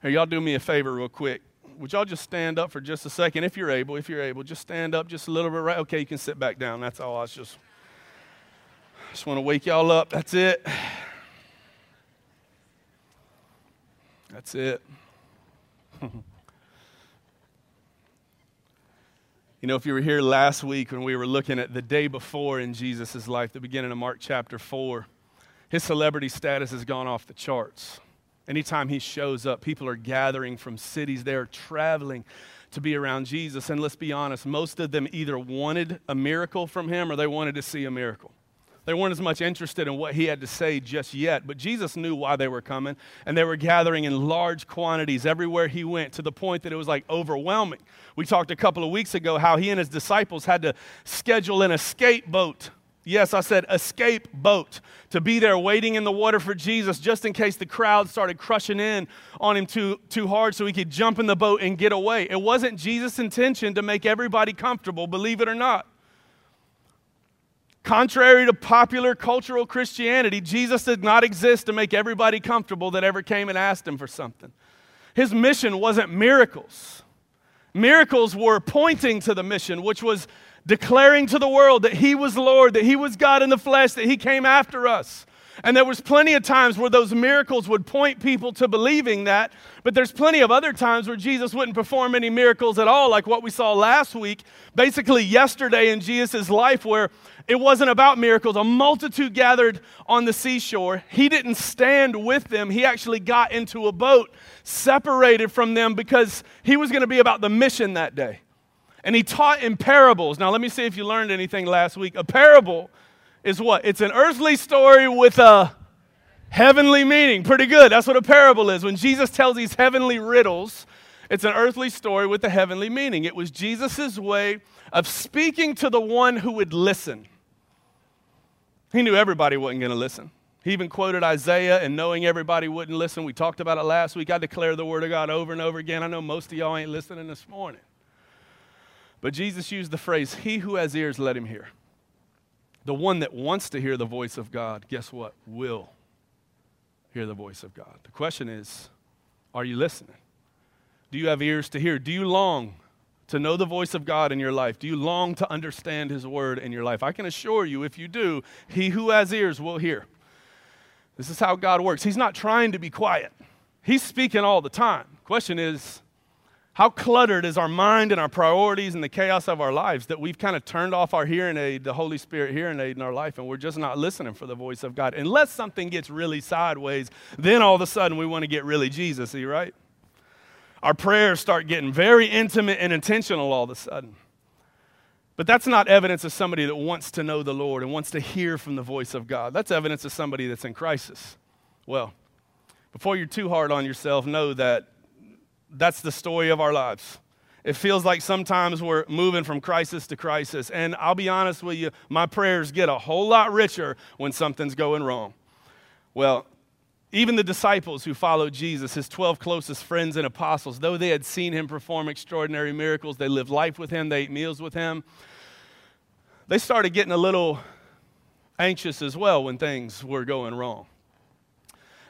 Here, y'all do me a favor real quick. Would y'all just stand up for just a second, if you're able? If you're able, just stand up just a little bit. Right? Okay, you can sit back down. That's all. I just, just want to wake y'all up. That's it. That's it. you know, if you were here last week when we were looking at the day before in Jesus' life, the beginning of Mark chapter 4, his celebrity status has gone off the charts. Anytime he shows up, people are gathering from cities. They're traveling to be around Jesus. And let's be honest, most of them either wanted a miracle from him or they wanted to see a miracle. They weren't as much interested in what he had to say just yet, but Jesus knew why they were coming, and they were gathering in large quantities everywhere he went to the point that it was like overwhelming. We talked a couple of weeks ago how he and his disciples had to schedule an escape boat Yes, I said escape boat to be there waiting in the water for Jesus just in case the crowd started crushing in on him too, too hard so he could jump in the boat and get away. It wasn't Jesus' intention to make everybody comfortable, believe it or not. Contrary to popular cultural Christianity, Jesus did not exist to make everybody comfortable that ever came and asked him for something. His mission wasn't miracles. Miracles were pointing to the mission, which was declaring to the world that he was Lord, that he was God in the flesh, that he came after us. And there was plenty of times where those miracles would point people to believing that, but there's plenty of other times where Jesus wouldn't perform any miracles at all, like what we saw last week, basically yesterday in Jesus' life, where it wasn't about miracles. A multitude gathered on the seashore. He didn't stand with them. He actually got into a boat, separated from them because he was going to be about the mission that day. And he taught in parables. Now, let me see if you learned anything last week. A parable is what? It's an earthly story with a heavenly meaning. Pretty good. That's what a parable is. When Jesus tells these heavenly riddles, it's an earthly story with a heavenly meaning. It was Jesus' way of speaking to the one who would listen. He knew everybody wasn't going to listen. He even quoted Isaiah and knowing everybody wouldn't listen. We talked about it last week. I declare the word of God over and over again. I know most of y'all ain't listening this morning. But Jesus used the phrase, He who has ears, let him hear. The one that wants to hear the voice of God, guess what? Will hear the voice of God. The question is, are you listening? Do you have ears to hear? Do you long to know the voice of God in your life? Do you long to understand His word in your life? I can assure you, if you do, He who has ears will hear. This is how God works. He's not trying to be quiet, He's speaking all the time. Question is, how cluttered is our mind and our priorities and the chaos of our lives that we've kind of turned off our hearing aid, the Holy Spirit hearing aid in our life, and we're just not listening for the voice of God. Unless something gets really sideways, then all of a sudden we want to get really Jesus y, right? Our prayers start getting very intimate and intentional all of a sudden. But that's not evidence of somebody that wants to know the Lord and wants to hear from the voice of God. That's evidence of somebody that's in crisis. Well, before you're too hard on yourself, know that that's the story of our lives. It feels like sometimes we're moving from crisis to crisis. And I'll be honest with you, my prayers get a whole lot richer when something's going wrong. Well, even the disciples who followed Jesus, his 12 closest friends and apostles, though they had seen him perform extraordinary miracles, they lived life with him, they ate meals with him, they started getting a little anxious as well when things were going wrong.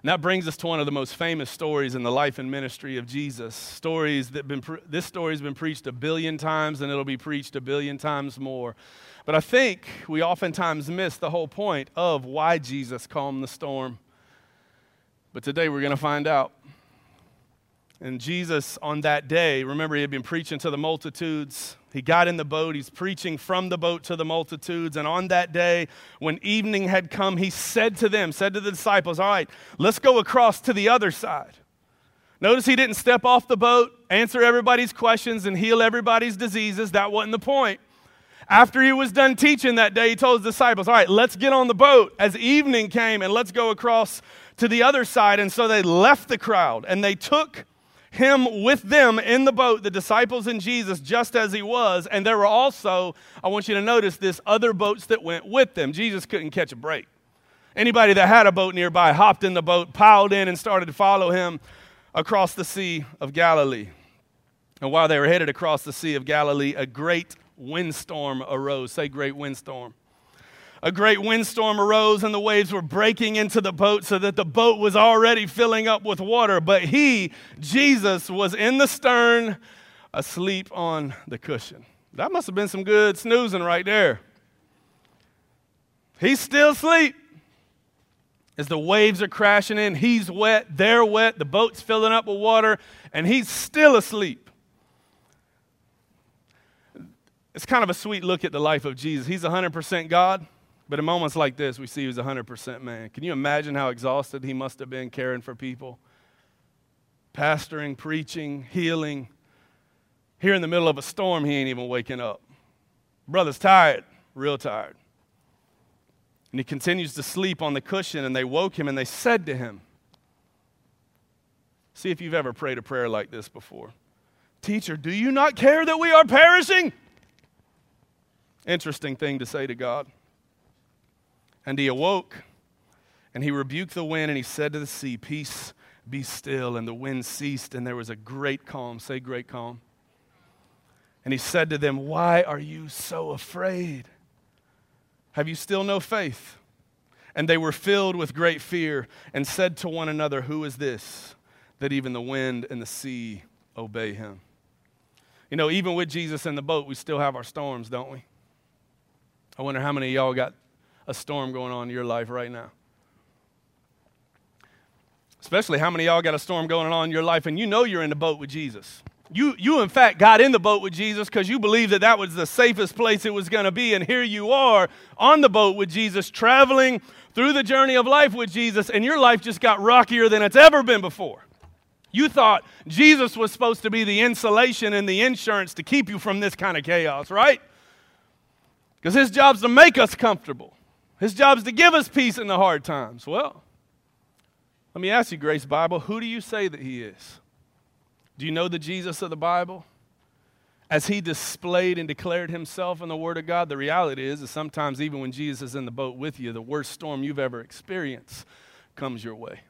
And that brings us to one of the most famous stories in the life and ministry of Jesus. Stories that been pre- this story has been preached a billion times and it'll be preached a billion times more. But I think we oftentimes miss the whole point of why Jesus calmed the storm. But today we're going to find out. And Jesus, on that day, remember, he had been preaching to the multitudes. He got in the boat. He's preaching from the boat to the multitudes. And on that day, when evening had come, he said to them, said to the disciples, All right, let's go across to the other side. Notice he didn't step off the boat, answer everybody's questions, and heal everybody's diseases. That wasn't the point. After he was done teaching that day, he told his disciples, All right, let's get on the boat as evening came and let's go across to the other side. And so they left the crowd and they took him with them in the boat, the disciples and Jesus, just as he was. And there were also, I want you to notice this, other boats that went with them. Jesus couldn't catch a break. Anybody that had a boat nearby hopped in the boat, piled in, and started to follow him across the Sea of Galilee. And while they were headed across the Sea of Galilee, a great windstorm arose. Say, great windstorm. A great windstorm arose, and the waves were breaking into the boat so that the boat was already filling up with water. But he, Jesus, was in the stern, asleep on the cushion. That must have been some good snoozing right there. He's still asleep. As the waves are crashing in, he's wet, they're wet, the boat's filling up with water, and he's still asleep. It's kind of a sweet look at the life of Jesus. He's 100% God, but in moments like this, we see he's 100% man. Can you imagine how exhausted he must have been caring for people? Pastoring, preaching, healing. Here in the middle of a storm, he ain't even waking up. Brother's tired, real tired. And he continues to sleep on the cushion, and they woke him and they said to him, See if you've ever prayed a prayer like this before. Teacher, do you not care that we are perishing? Interesting thing to say to God. And he awoke and he rebuked the wind and he said to the sea, Peace, be still. And the wind ceased and there was a great calm. Say, great calm. And he said to them, Why are you so afraid? Have you still no faith? And they were filled with great fear and said to one another, Who is this that even the wind and the sea obey him? You know, even with Jesus in the boat, we still have our storms, don't we? I wonder how many of y'all got a storm going on in your life right now. Especially how many y'all got a storm going on in your life and you know you're in the boat with Jesus. You, you in fact, got in the boat with Jesus because you believed that that was the safest place it was going to be. And here you are on the boat with Jesus, traveling through the journey of life with Jesus, and your life just got rockier than it's ever been before. You thought Jesus was supposed to be the insulation and the insurance to keep you from this kind of chaos, right? Because his job's to make us comfortable. His job is to give us peace in the hard times. Well, let me ask you, Grace Bible, who do you say that he is? Do you know the Jesus of the Bible? As he displayed and declared himself in the Word of God, the reality is, is sometimes even when Jesus is in the boat with you, the worst storm you've ever experienced comes your way.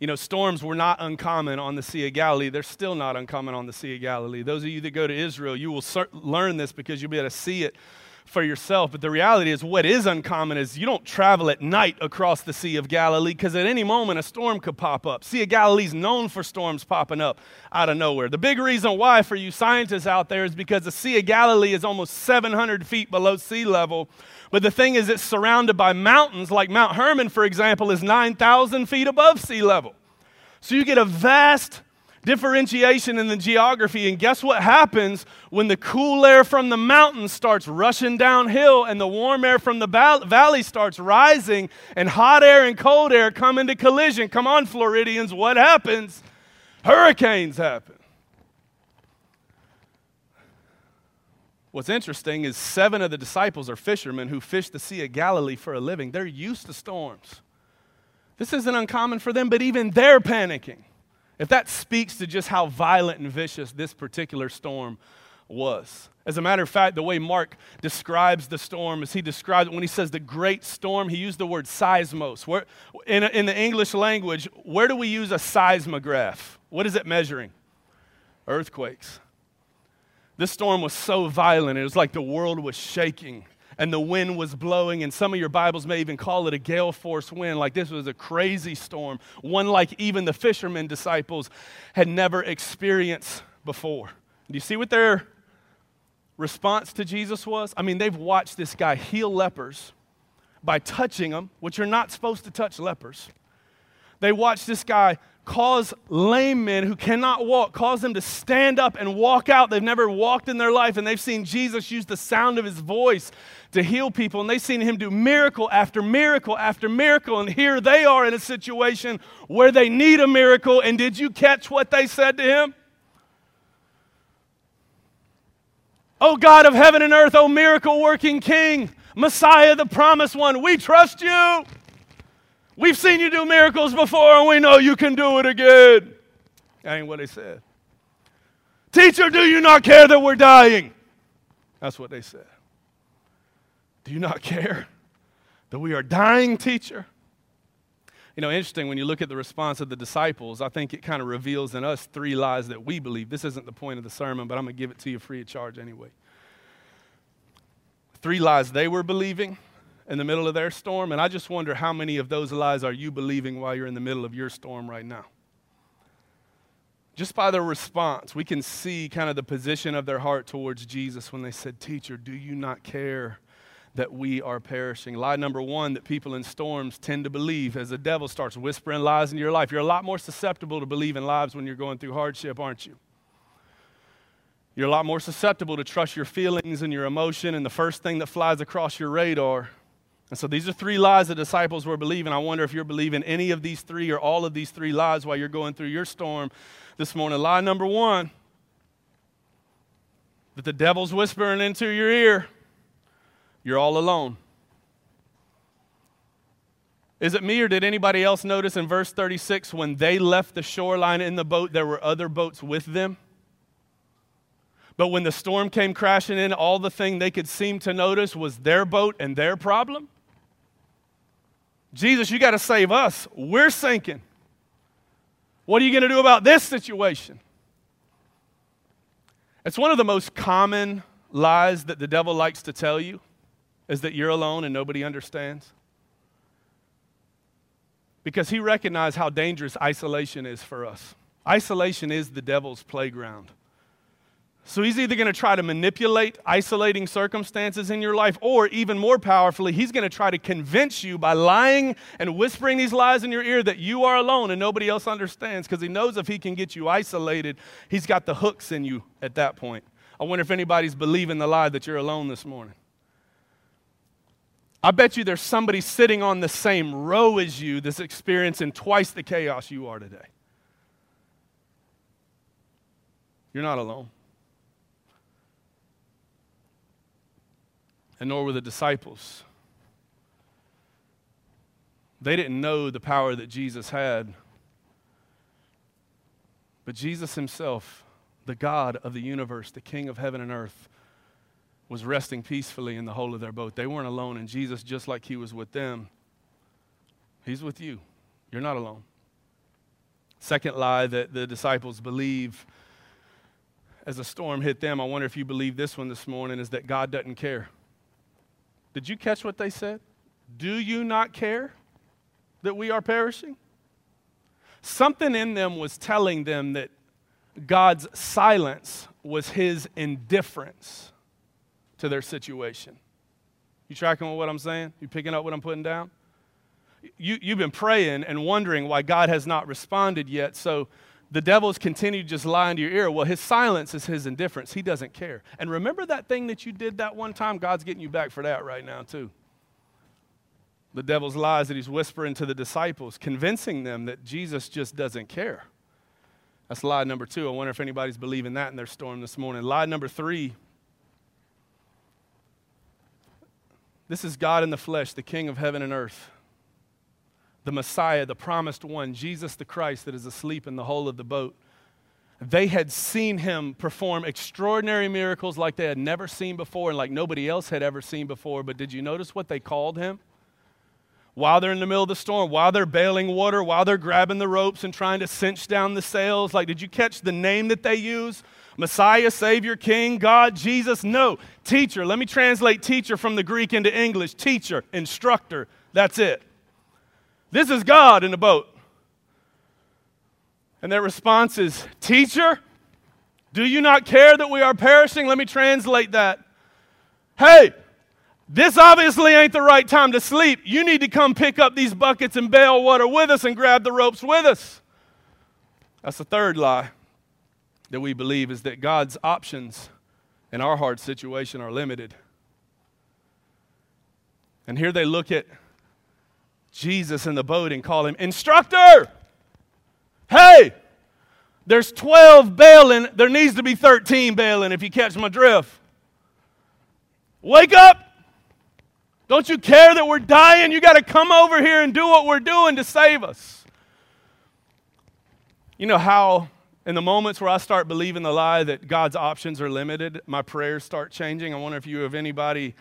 You know, storms were not uncommon on the Sea of Galilee. They're still not uncommon on the Sea of Galilee. Those of you that go to Israel, you will learn this because you'll be able to see it for yourself. But the reality is, what is uncommon is you don't travel at night across the Sea of Galilee because at any moment a storm could pop up. Sea of Galilee is known for storms popping up out of nowhere. The big reason why, for you scientists out there, is because the Sea of Galilee is almost 700 feet below sea level. But the thing is, it's surrounded by mountains, like Mount Hermon, for example, is 9,000 feet above sea level. So you get a vast differentiation in the geography. And guess what happens when the cool air from the mountains starts rushing downhill and the warm air from the valley starts rising and hot air and cold air come into collision? Come on, Floridians, what happens? Hurricanes happen. What's interesting is seven of the disciples are fishermen who fish the Sea of Galilee for a living. They're used to storms. This isn't uncommon for them, but even they're panicking. If that speaks to just how violent and vicious this particular storm was. As a matter of fact, the way Mark describes the storm is he describes it when he says the great storm, he used the word seismos. Where, in, in the English language, where do we use a seismograph? What is it measuring? Earthquakes. This storm was so violent, it was like the world was shaking and the wind was blowing, and some of your Bibles may even call it a gale force wind, like this was a crazy storm, one like even the fishermen disciples had never experienced before. Do you see what their response to Jesus was? I mean, they've watched this guy heal lepers by touching them, which you're not supposed to touch lepers. They watched this guy cause lame men who cannot walk, cause them to stand up and walk out. They've never walked in their life, and they've seen Jesus use the sound of his voice to heal people, and they've seen him do miracle after miracle after miracle. And here they are in a situation where they need a miracle. And did you catch what they said to him? Oh God of heaven and earth, oh miracle working King, Messiah, the promised one, we trust you. We've seen you do miracles before and we know you can do it again. That ain't what they said. Teacher, do you not care that we're dying? That's what they said. Do you not care that we are dying, teacher? You know, interesting when you look at the response of the disciples, I think it kind of reveals in us three lies that we believe. This isn't the point of the sermon, but I'm going to give it to you free of charge anyway. Three lies they were believing in the middle of their storm, and I just wonder how many of those lies are you believing while you're in the middle of your storm right now? Just by their response, we can see kind of the position of their heart towards Jesus when they said, Teacher, do you not care that we are perishing. Lie number one that people in storms tend to believe as the devil starts whispering lies into your life. You're a lot more susceptible to believe in lies when you're going through hardship, aren't you? You're a lot more susceptible to trust your feelings and your emotion and the first thing that flies across your radar. And so these are three lies the disciples were believing. I wonder if you're believing any of these three or all of these three lies while you're going through your storm this morning. Lie number one that the devil's whispering into your ear you're all alone. Is it me or did anybody else notice in verse 36 when they left the shoreline in the boat, there were other boats with them? But when the storm came crashing in, all the thing they could seem to notice was their boat and their problem? Jesus, you got to save us. We're sinking. What are you going to do about this situation? It's one of the most common lies that the devil likes to tell you is that you're alone and nobody understands? Because he recognized how dangerous isolation is for us. Isolation is the devil's playground. So he's either going to try to manipulate isolating circumstances in your life, or even more powerfully, he's going to try to convince you by lying and whispering these lies in your ear that you are alone and nobody else understands because he knows if he can get you isolated, he's got the hooks in you at that point. I wonder if anybody's believing the lie that you're alone this morning. I bet you there's somebody sitting on the same row as you that's experiencing twice the chaos you are today. You're not alone. And nor were the disciples. They didn't know the power that Jesus had. But Jesus himself, the God of the universe, the King of heaven and earth, was resting peacefully in the hole of their boat. They weren't alone, and Jesus, just like he was with them, he's with you. You're not alone. Second lie that the disciples believe as a storm hit them, I wonder if you believe this one this morning, is that God doesn't care. Did you catch what they said? Do you not care that we are perishing? Something in them was telling them that God's silence was his indifference to their situation. You tracking with what I'm saying? You picking up what I'm putting down? You, you've been praying and wondering why God has not responded yet. So the devil's continued just lying to your ear. Well, his silence is his indifference. He doesn't care. And remember that thing that you did that one time? God's getting you back for that right now, too. The devil's lies that he's whispering to the disciples, convincing them that Jesus just doesn't care. That's lie number two. I wonder if anybody's believing that in their storm this morning. Lie number three This is God in the flesh, the King of heaven and earth, the Messiah, the promised one, Jesus the Christ that is asleep in the hole of the boat. They had seen him perform extraordinary miracles like they had never seen before and like nobody else had ever seen before. But did you notice what they called him? While they're in the middle of the storm, while they're bailing water, while they're grabbing the ropes and trying to cinch down the sails, like, did you catch the name that they use? Messiah, Savior, King, God, Jesus? No. Teacher. Let me translate teacher from the Greek into English. Teacher, instructor. That's it. This is God in the boat. And their response is, Teacher, do you not care that we are perishing? Let me translate that. Hey, this obviously ain't the right time to sleep. You need to come pick up these buckets and bail water with us and grab the ropes with us. That's the third lie that we believe is that God's options in our hard situation are limited. And here they look at Jesus in the boat and call him instructor. Hey, there's 12 bailing. There needs to be 13 bailing if you catch my drift. Wake up! Don't you care that we're dying? You got to come over here and do what we're doing to save us. You know how, in the moments where I start believing the lie that God's options are limited, my prayers start changing? I wonder if you have anybody,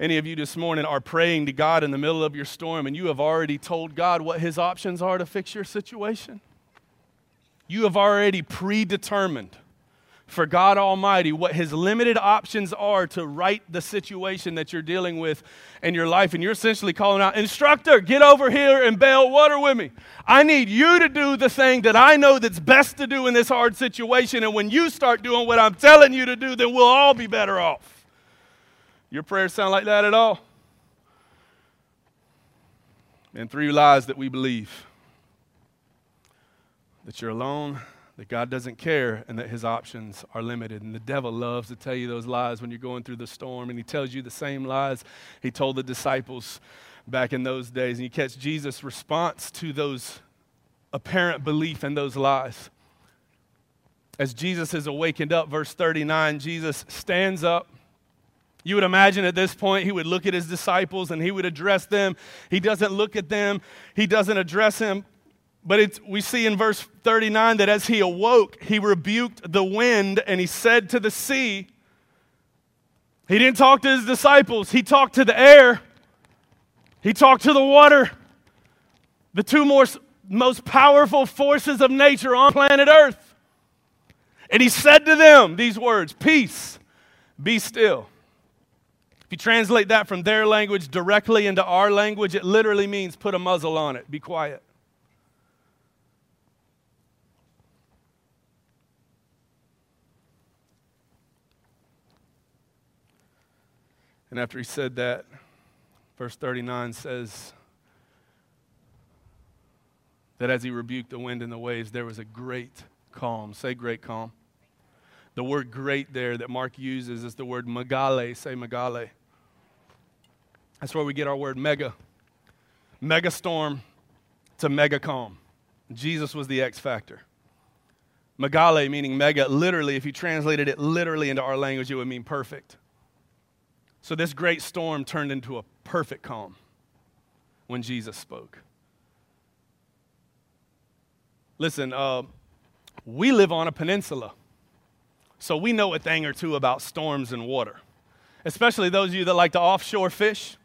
any of you this morning, are praying to God in the middle of your storm and you have already told God what His options are to fix your situation? You have already predetermined for God Almighty what His limited options are to right the situation that you're dealing with in your life. And you're essentially calling out, Instructor, get over here and bail water with me. I need you to do the thing that I know that's best to do in this hard situation. And when you start doing what I'm telling you to do, then we'll all be better off. Your prayers sound like that at all? And three lies that we believe that you're alone that God doesn't care and that his options are limited. And the devil loves to tell you those lies when you're going through the storm, and he tells you the same lies he told the disciples back in those days. And you catch Jesus' response to those apparent belief in those lies. As Jesus is awakened up, verse 39, Jesus stands up. You would imagine at this point he would look at his disciples and he would address them. He doesn't look at them, he doesn't address him but we see in verse 39 that as he awoke, he rebuked the wind and he said to the sea, he didn't talk to his disciples, he talked to the air, he talked to the water, the two most, most powerful forces of nature on planet Earth. And he said to them these words Peace, be still. If you translate that from their language directly into our language, it literally means put a muzzle on it, be quiet. And after he said that, verse 39 says that as he rebuked the wind and the waves, there was a great calm. Say great calm. The word great there that Mark uses is the word megale. Say megale. That's where we get our word mega. Mega storm to mega calm. Jesus was the X factor. Megale meaning mega, literally, if you translated it literally into our language, it would mean perfect. So, this great storm turned into a perfect calm when Jesus spoke. Listen, uh, we live on a peninsula, so we know a thing or two about storms and water, especially those of you that like to offshore fish.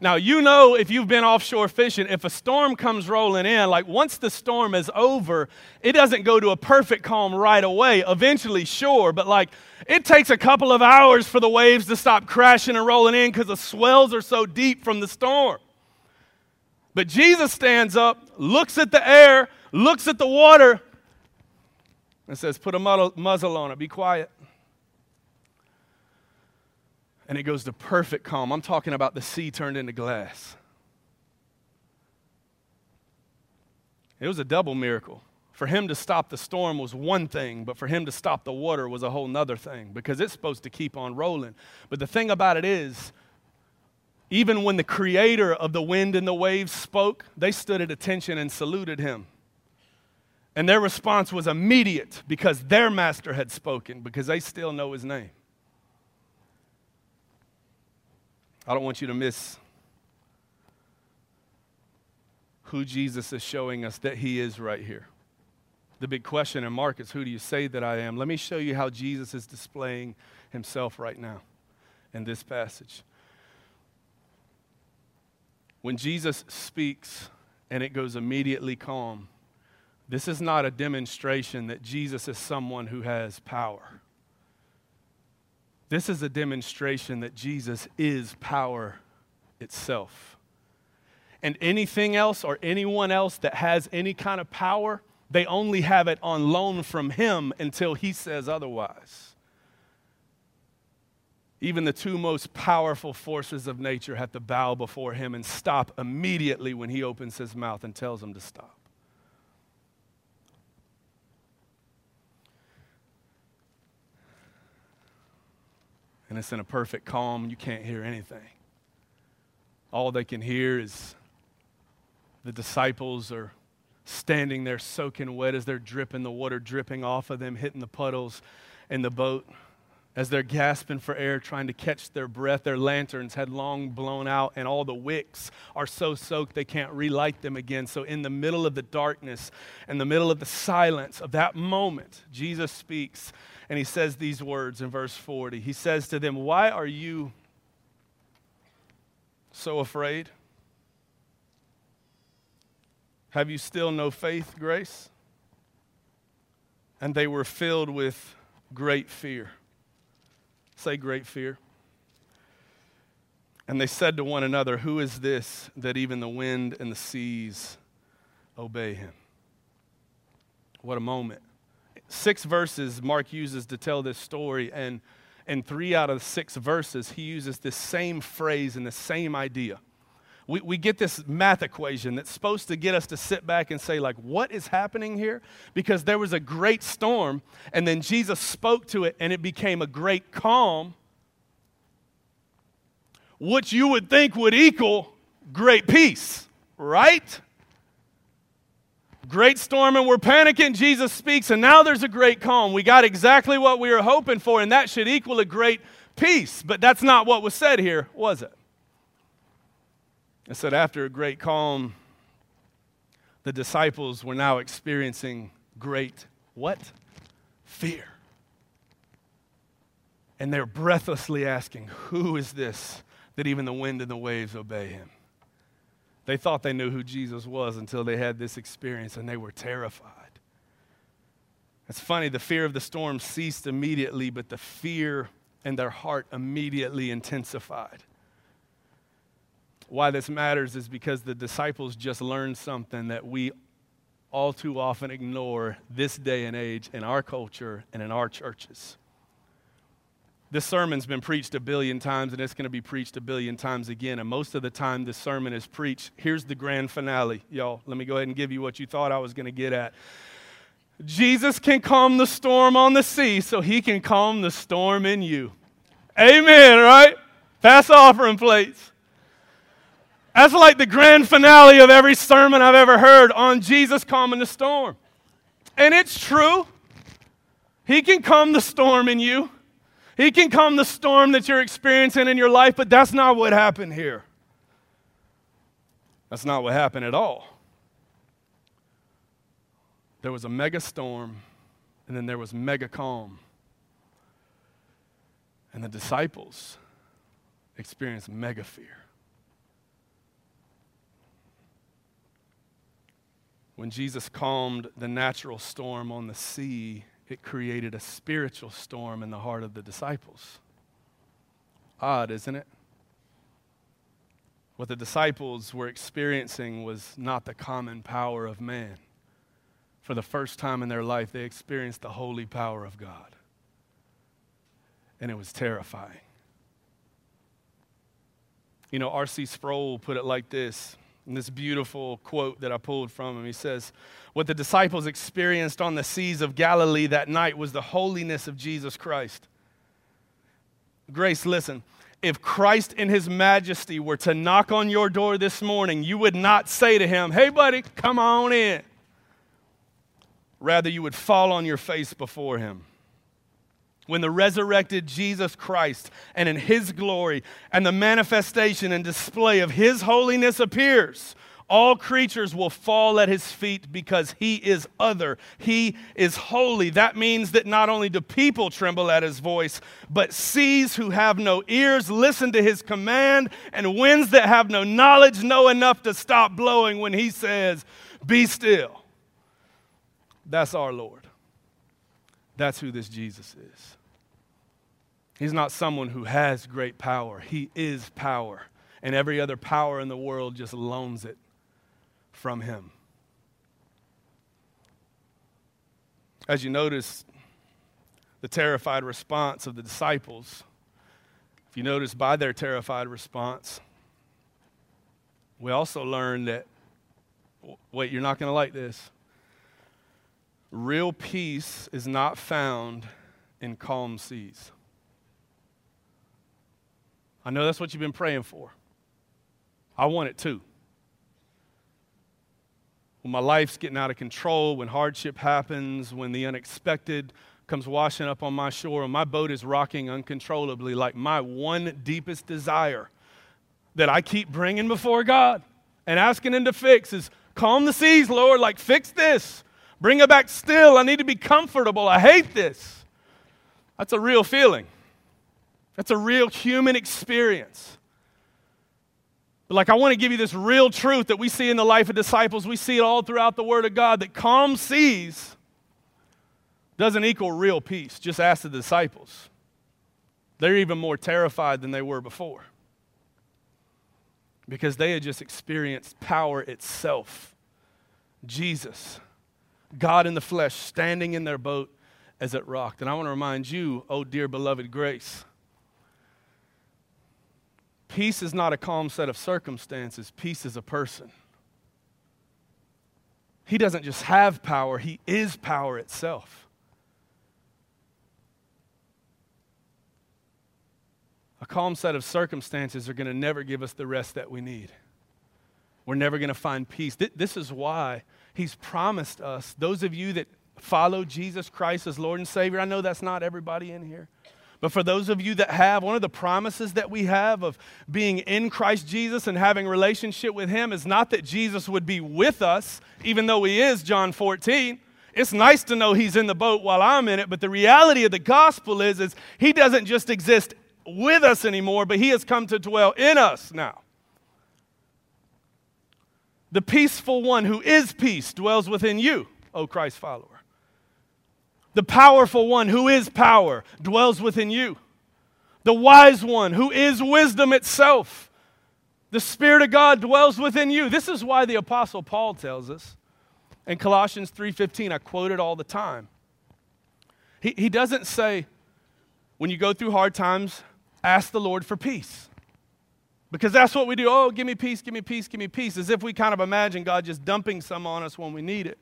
Now, you know if you've been offshore fishing, if a storm comes rolling in, like once the storm is over, it doesn't go to a perfect calm right away. Eventually, sure, but like it takes a couple of hours for the waves to stop crashing and rolling in because the swells are so deep from the storm. But Jesus stands up, looks at the air, looks at the water, and says, Put a muzzle on it, be quiet and it goes to perfect calm. I'm talking about the sea turned into glass. It was a double miracle. For him to stop the storm was one thing, but for him to stop the water was a whole nother thing because it's supposed to keep on rolling. But the thing about it is, even when the creator of the wind and the waves spoke, they stood at attention and saluted him. And their response was immediate because their master had spoken, because they still know his name. I don't want you to miss who Jesus is showing us that he is right here. The big question in Mark is who do you say that I am? Let me show you how Jesus is displaying himself right now in this passage. When Jesus speaks and it goes immediately calm, this is not a demonstration that Jesus is someone who has power. This is a demonstration that Jesus is power itself. And anything else or anyone else that has any kind of power, they only have it on loan from Him until He says otherwise. Even the two most powerful forces of nature have to bow before Him and stop immediately when He opens His mouth and tells them to stop. And it's in a perfect calm. You can't hear anything. All they can hear is the disciples are standing there soaking wet as they're dripping, the water dripping off of them, hitting the puddles in the boat. As they're gasping for air, trying to catch their breath. Their lanterns had long blown out, and all the wicks are so soaked they can't relight them again. So, in the middle of the darkness, in the middle of the silence of that moment, Jesus speaks, and he says these words in verse 40. He says to them, Why are you so afraid? Have you still no faith, Grace? And they were filled with great fear. Say, great fear. And they said to one another, Who is this that even the wind and the seas obey him? What a moment. Six verses Mark uses to tell this story, and in three out of six verses, he uses this same phrase and the same idea. We, we get this math equation that's supposed to get us to sit back and say, like, what is happening here? Because there was a great storm, and then Jesus spoke to it, and it became a great calm, which you would think would equal great peace, right? Great storm, and we're panicking. Jesus speaks, and now there's a great calm. We got exactly what we were hoping for, and that should equal a great peace. But that's not what was said here, was it? It said, after a great calm, the disciples were now experiencing great what? Fear. And they're breathlessly asking, Who is this that even the wind and the waves obey him? They thought they knew who Jesus was until they had this experience and they were terrified. It's funny, the fear of the storm ceased immediately, but the fear in their heart immediately intensified. Why this matters is because the disciples just learned something that we all too often ignore this day and age in our culture and in our churches. This sermon's been preached a billion times and it's going to be preached a billion times again. And most of the time, this sermon is preached. Here's the grand finale, y'all. Let me go ahead and give you what you thought I was going to get at. Jesus can calm the storm on the sea, so he can calm the storm in you. Amen, right? Pass offering plates. That's like the grand finale of every sermon I've ever heard on Jesus calming the storm. And it's true. He can calm the storm in you. He can calm the storm that you're experiencing in your life, but that's not what happened here. That's not what happened at all. There was a mega storm, and then there was mega calm. And the disciples experienced mega fear. When Jesus calmed the natural storm on the sea, it created a spiritual storm in the heart of the disciples. Odd, isn't it? What the disciples were experiencing was not the common power of man. For the first time in their life, they experienced the holy power of God. And it was terrifying. You know, R.C. Sproul put it like this in this beautiful quote that I pulled from him. He says, What the disciples experienced on the seas of Galilee that night was the holiness of Jesus Christ. Grace, listen. If Christ in his majesty were to knock on your door this morning, you would not say to him, Hey, buddy, come on in. Rather, you would fall on your face before him when the resurrected Jesus Christ and in his glory and the manifestation and display of his holiness appears, all creatures will fall at his feet because he is other. He is holy. That means that not only do people tremble at his voice, but seas who have no ears listen to his command, and winds that have no knowledge know enough to stop blowing when he says, Be still. That's our Lord. That's who this Jesus is. He's not someone who has great power, He is power. And every other power in the world just loans it from Him. As you notice, the terrified response of the disciples, if you notice by their terrified response, we also learn that, wait, you're not going to like this. Real peace is not found in calm seas. I know that's what you've been praying for. I want it too. When my life's getting out of control, when hardship happens, when the unexpected comes washing up on my shore and my boat is rocking uncontrollably, like my one deepest desire that I keep bringing before God and asking Him to fix is calm the seas, Lord, like fix this. Bring it back still. I need to be comfortable. I hate this. That's a real feeling. That's a real human experience. But like I want to give you this real truth that we see in the life of disciples, we see it all throughout the Word of God that calm seas doesn't equal real peace. Just ask the disciples. They're even more terrified than they were before because they had just experienced power itself. Jesus, God in the flesh, standing in their boat as it rocked. And I want to remind you, oh dear beloved grace, peace is not a calm set of circumstances, peace is a person. He doesn't just have power, he is power itself. a calm set of circumstances are going to never give us the rest that we need. We're never going to find peace. This is why He's promised us, those of you that follow Jesus Christ as Lord and Savior, I know that's not everybody in here. But for those of you that have, one of the promises that we have of being in Christ Jesus and having relationship with Him is not that Jesus would be with us, even though He is, John 14. It's nice to know He's in the boat while I'm in it, but the reality of the gospel is, is He doesn't just exist with us anymore, but he has come to dwell in us now. The peaceful one who is peace dwells within you, O Christ follower. The powerful one who is power dwells within you. The wise one who is wisdom itself. The Spirit of God dwells within you. This is why the Apostle Paul tells us in Colossians 3:15, I quote it all the time. He, he doesn't say, when you go through hard times, ask the Lord for peace. Because that's what we do. Oh, give me peace, give me peace, give me peace, as if we kind of imagine God just dumping some on us when we need it.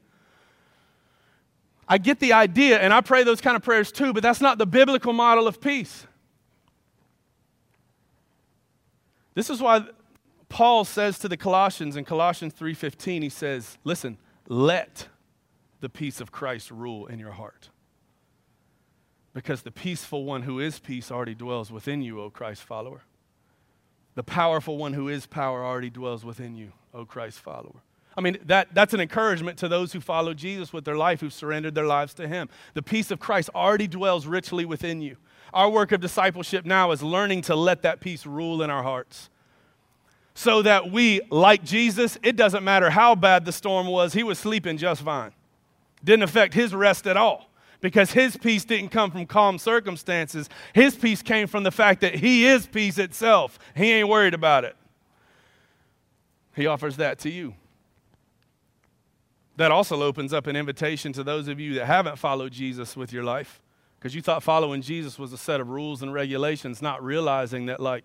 I get the idea, and I pray those kind of prayers too, but that's not the biblical model of peace. This is why Paul says to the Colossians in Colossians 3:15 he says, "Listen, let the peace of Christ rule in your heart." because the peaceful one who is peace already dwells within you, O Christ follower. The powerful one who is power already dwells within you, O Christ follower. I mean, that, that's an encouragement to those who follow Jesus with their life, who've surrendered their lives to Him. The peace of Christ already dwells richly within you. Our work of discipleship now is learning to let that peace rule in our hearts. So that we, like Jesus, it doesn't matter how bad the storm was, He was sleeping just fine. Didn't affect His rest at all because his peace didn't come from calm circumstances. His peace came from the fact that he is peace itself. He ain't worried about it. He offers that to you. That also opens up an invitation to those of you that haven't followed Jesus with your life because you thought following Jesus was a set of rules and regulations, not realizing that, like,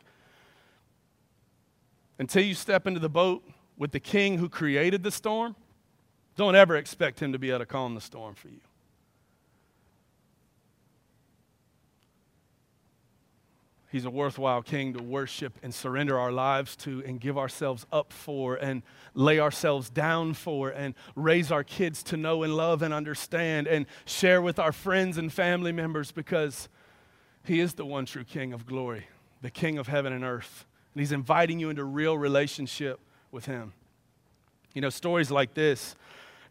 until you step into the boat with the king who created the storm, don't ever expect him to be able to calm the storm for you. He's a worthwhile king to worship and surrender our lives to and give ourselves up for and lay ourselves down for and raise our kids to know and love and understand and share with our friends and family members because he is the one true king of glory, the king of heaven and earth. And he's inviting you into real relationship with him. You know, stories like this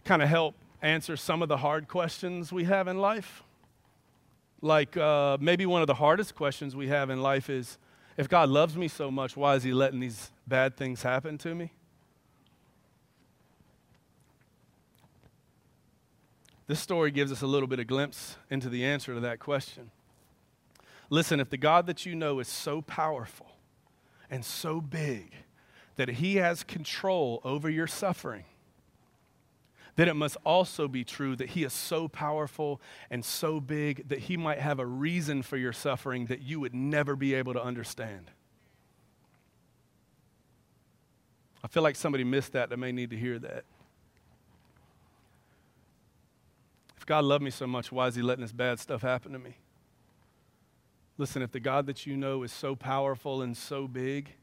kind of help answer some of the hard questions we have in life like uh, maybe one of the hardest questions we have in life is if God loves me so much, why is He letting these bad things happen to me? This story gives us a little bit of glimpse into the answer to that question. Listen, if the God that you know is so powerful and so big that He has control over your suffering, then it must also be true that He is so powerful and so big that He might have a reason for your suffering that you would never be able to understand. I feel like somebody missed that that may need to hear that. If God loved me so much, why is He letting this bad stuff happen to me? Listen, if the God that you know is so powerful and so big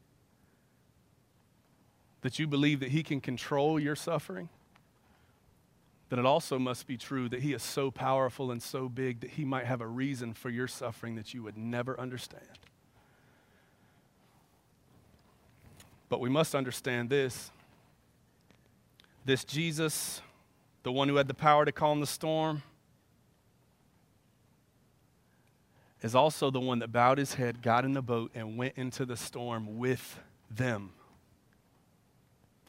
that you believe that He can control your suffering, then it also must be true that He is so powerful and so big that He might have a reason for your suffering that you would never understand. But we must understand this this Jesus, the one who had the power to calm the storm, is also the one that bowed his head, got in the boat, and went into the storm with them.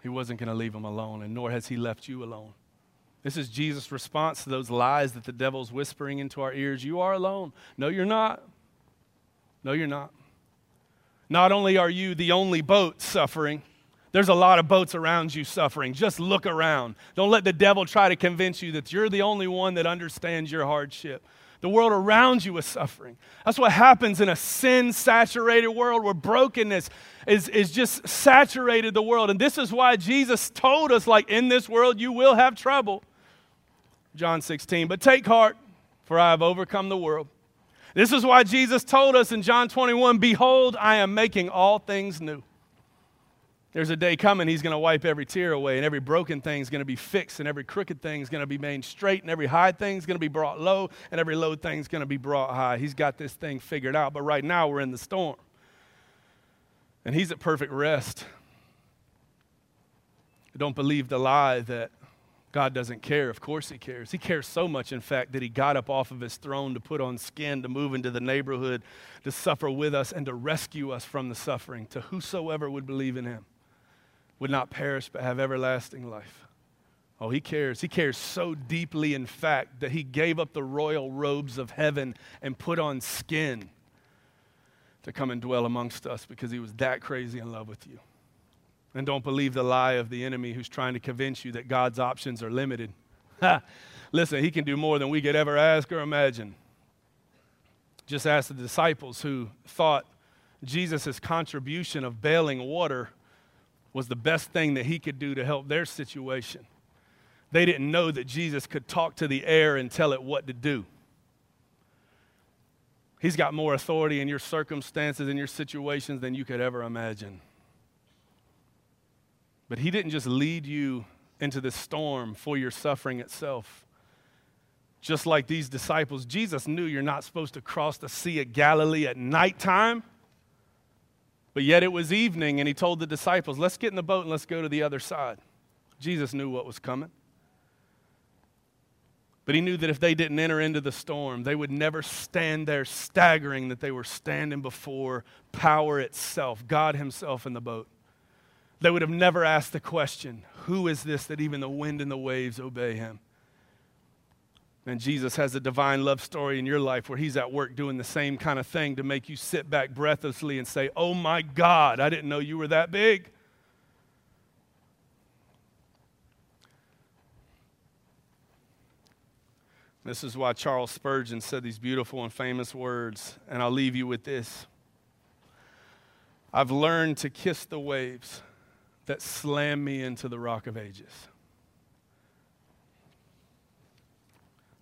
He wasn't going to leave them alone, and nor has he left you alone. This is Jesus' response to those lies that the devil's whispering into our ears. You are alone. No, you're not. No, you're not. Not only are you the only boat suffering, there's a lot of boats around you suffering. Just look around. Don't let the devil try to convince you that you're the only one that understands your hardship. The world around you is suffering. That's what happens in a sin saturated world where brokenness is, is just saturated the world. And this is why Jesus told us, like, in this world you will have trouble. John 16. But take heart, for I have overcome the world. This is why Jesus told us in John 21 Behold, I am making all things new. There's a day coming, he's going to wipe every tear away, and every broken thing is going to be fixed, and every crooked thing is going to be made straight, and every high thing is going to be brought low, and every low thing is going to be brought high. He's got this thing figured out, but right now we're in the storm. And he's at perfect rest. I Don't believe the lie that God doesn't care. Of course, He cares. He cares so much, in fact, that He got up off of His throne to put on skin, to move into the neighborhood, to suffer with us, and to rescue us from the suffering. To whosoever would believe in Him would not perish but have everlasting life. Oh, He cares. He cares so deeply, in fact, that He gave up the royal robes of heaven and put on skin to come and dwell amongst us because He was that crazy in love with you. And don't believe the lie of the enemy who's trying to convince you that God's options are limited. Listen, he can do more than we could ever ask or imagine. Just ask the disciples who thought Jesus' contribution of bailing water was the best thing that he could do to help their situation. They didn't know that Jesus could talk to the air and tell it what to do. He's got more authority in your circumstances and your situations than you could ever imagine. But He didn't just lead you into the storm for your suffering itself. Just like these disciples, Jesus knew you're not supposed to cross the Sea of Galilee at nighttime. But yet it was evening, and he told the disciples, Let's get in the boat and let's go to the other side. Jesus knew what was coming. But he knew that if they didn't enter into the storm, they would never stand there staggering that they were standing before power itself, God Himself in the boat. They would have never asked the question, Who is this that even the wind and the waves obey him? And Jesus has a divine love story in your life where he's at work doing the same kind of thing to make you sit back breathlessly and say, Oh my God, I didn't know you were that big. This is why Charles Spurgeon said these beautiful and famous words, and I'll leave you with this. I've learned to kiss the waves that slammed me into the rock of ages.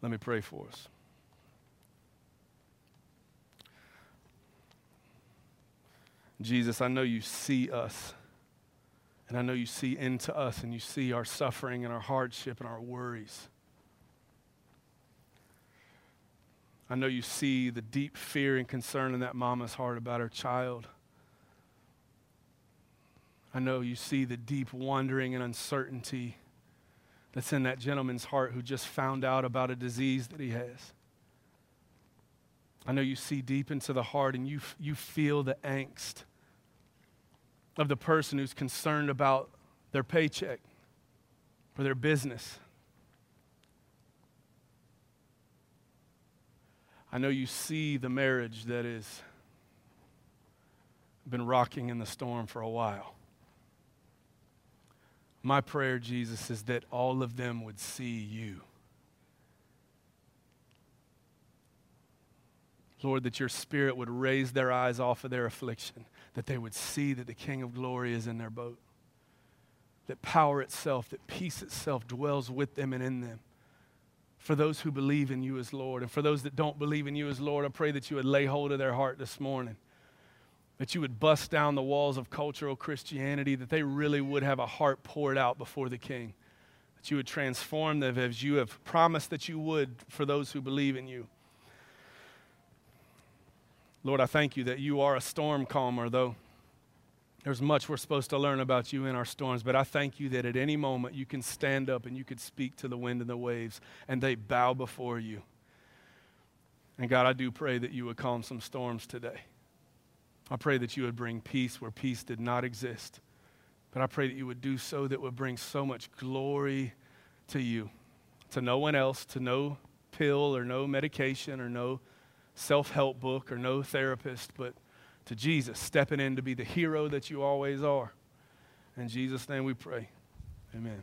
Let me pray for us. Jesus, I know you see us. And I know you see into us and you see our suffering and our hardship and our worries. I know you see the deep fear and concern in that mama's heart about her child. I know you see the deep wondering and uncertainty that's in that gentleman's heart who just found out about a disease that he has. I know you see deep into the heart and you, you feel the angst of the person who's concerned about their paycheck or their business. I know you see the marriage that has been rocking in the storm for a while. My prayer, Jesus, is that all of them would see you. Lord, that your spirit would raise their eyes off of their affliction, that they would see that the King of glory is in their boat, that power itself, that peace itself dwells with them and in them. For those who believe in you as Lord, and for those that don't believe in you as Lord, I pray that you would lay hold of their heart this morning that you would bust down the walls of cultural Christianity, that they really would have a heart poured out before the King, that you would transform them as you have promised that you would for those who believe in you. Lord, I thank you that you are a storm calmer, though. There's much we're supposed to learn about you in our storms, but I thank you that at any moment you can stand up and you could speak to the wind and the waves, and they bow before you. And God, I do pray that you would calm some storms today. I pray that you would bring peace where peace did not exist. But I pray that you would do so that would bring so much glory to you, to no one else, to no pill or no medication or no self help book or no therapist, but to Jesus, stepping in to be the hero that you always are. In Jesus' name we pray. Amen.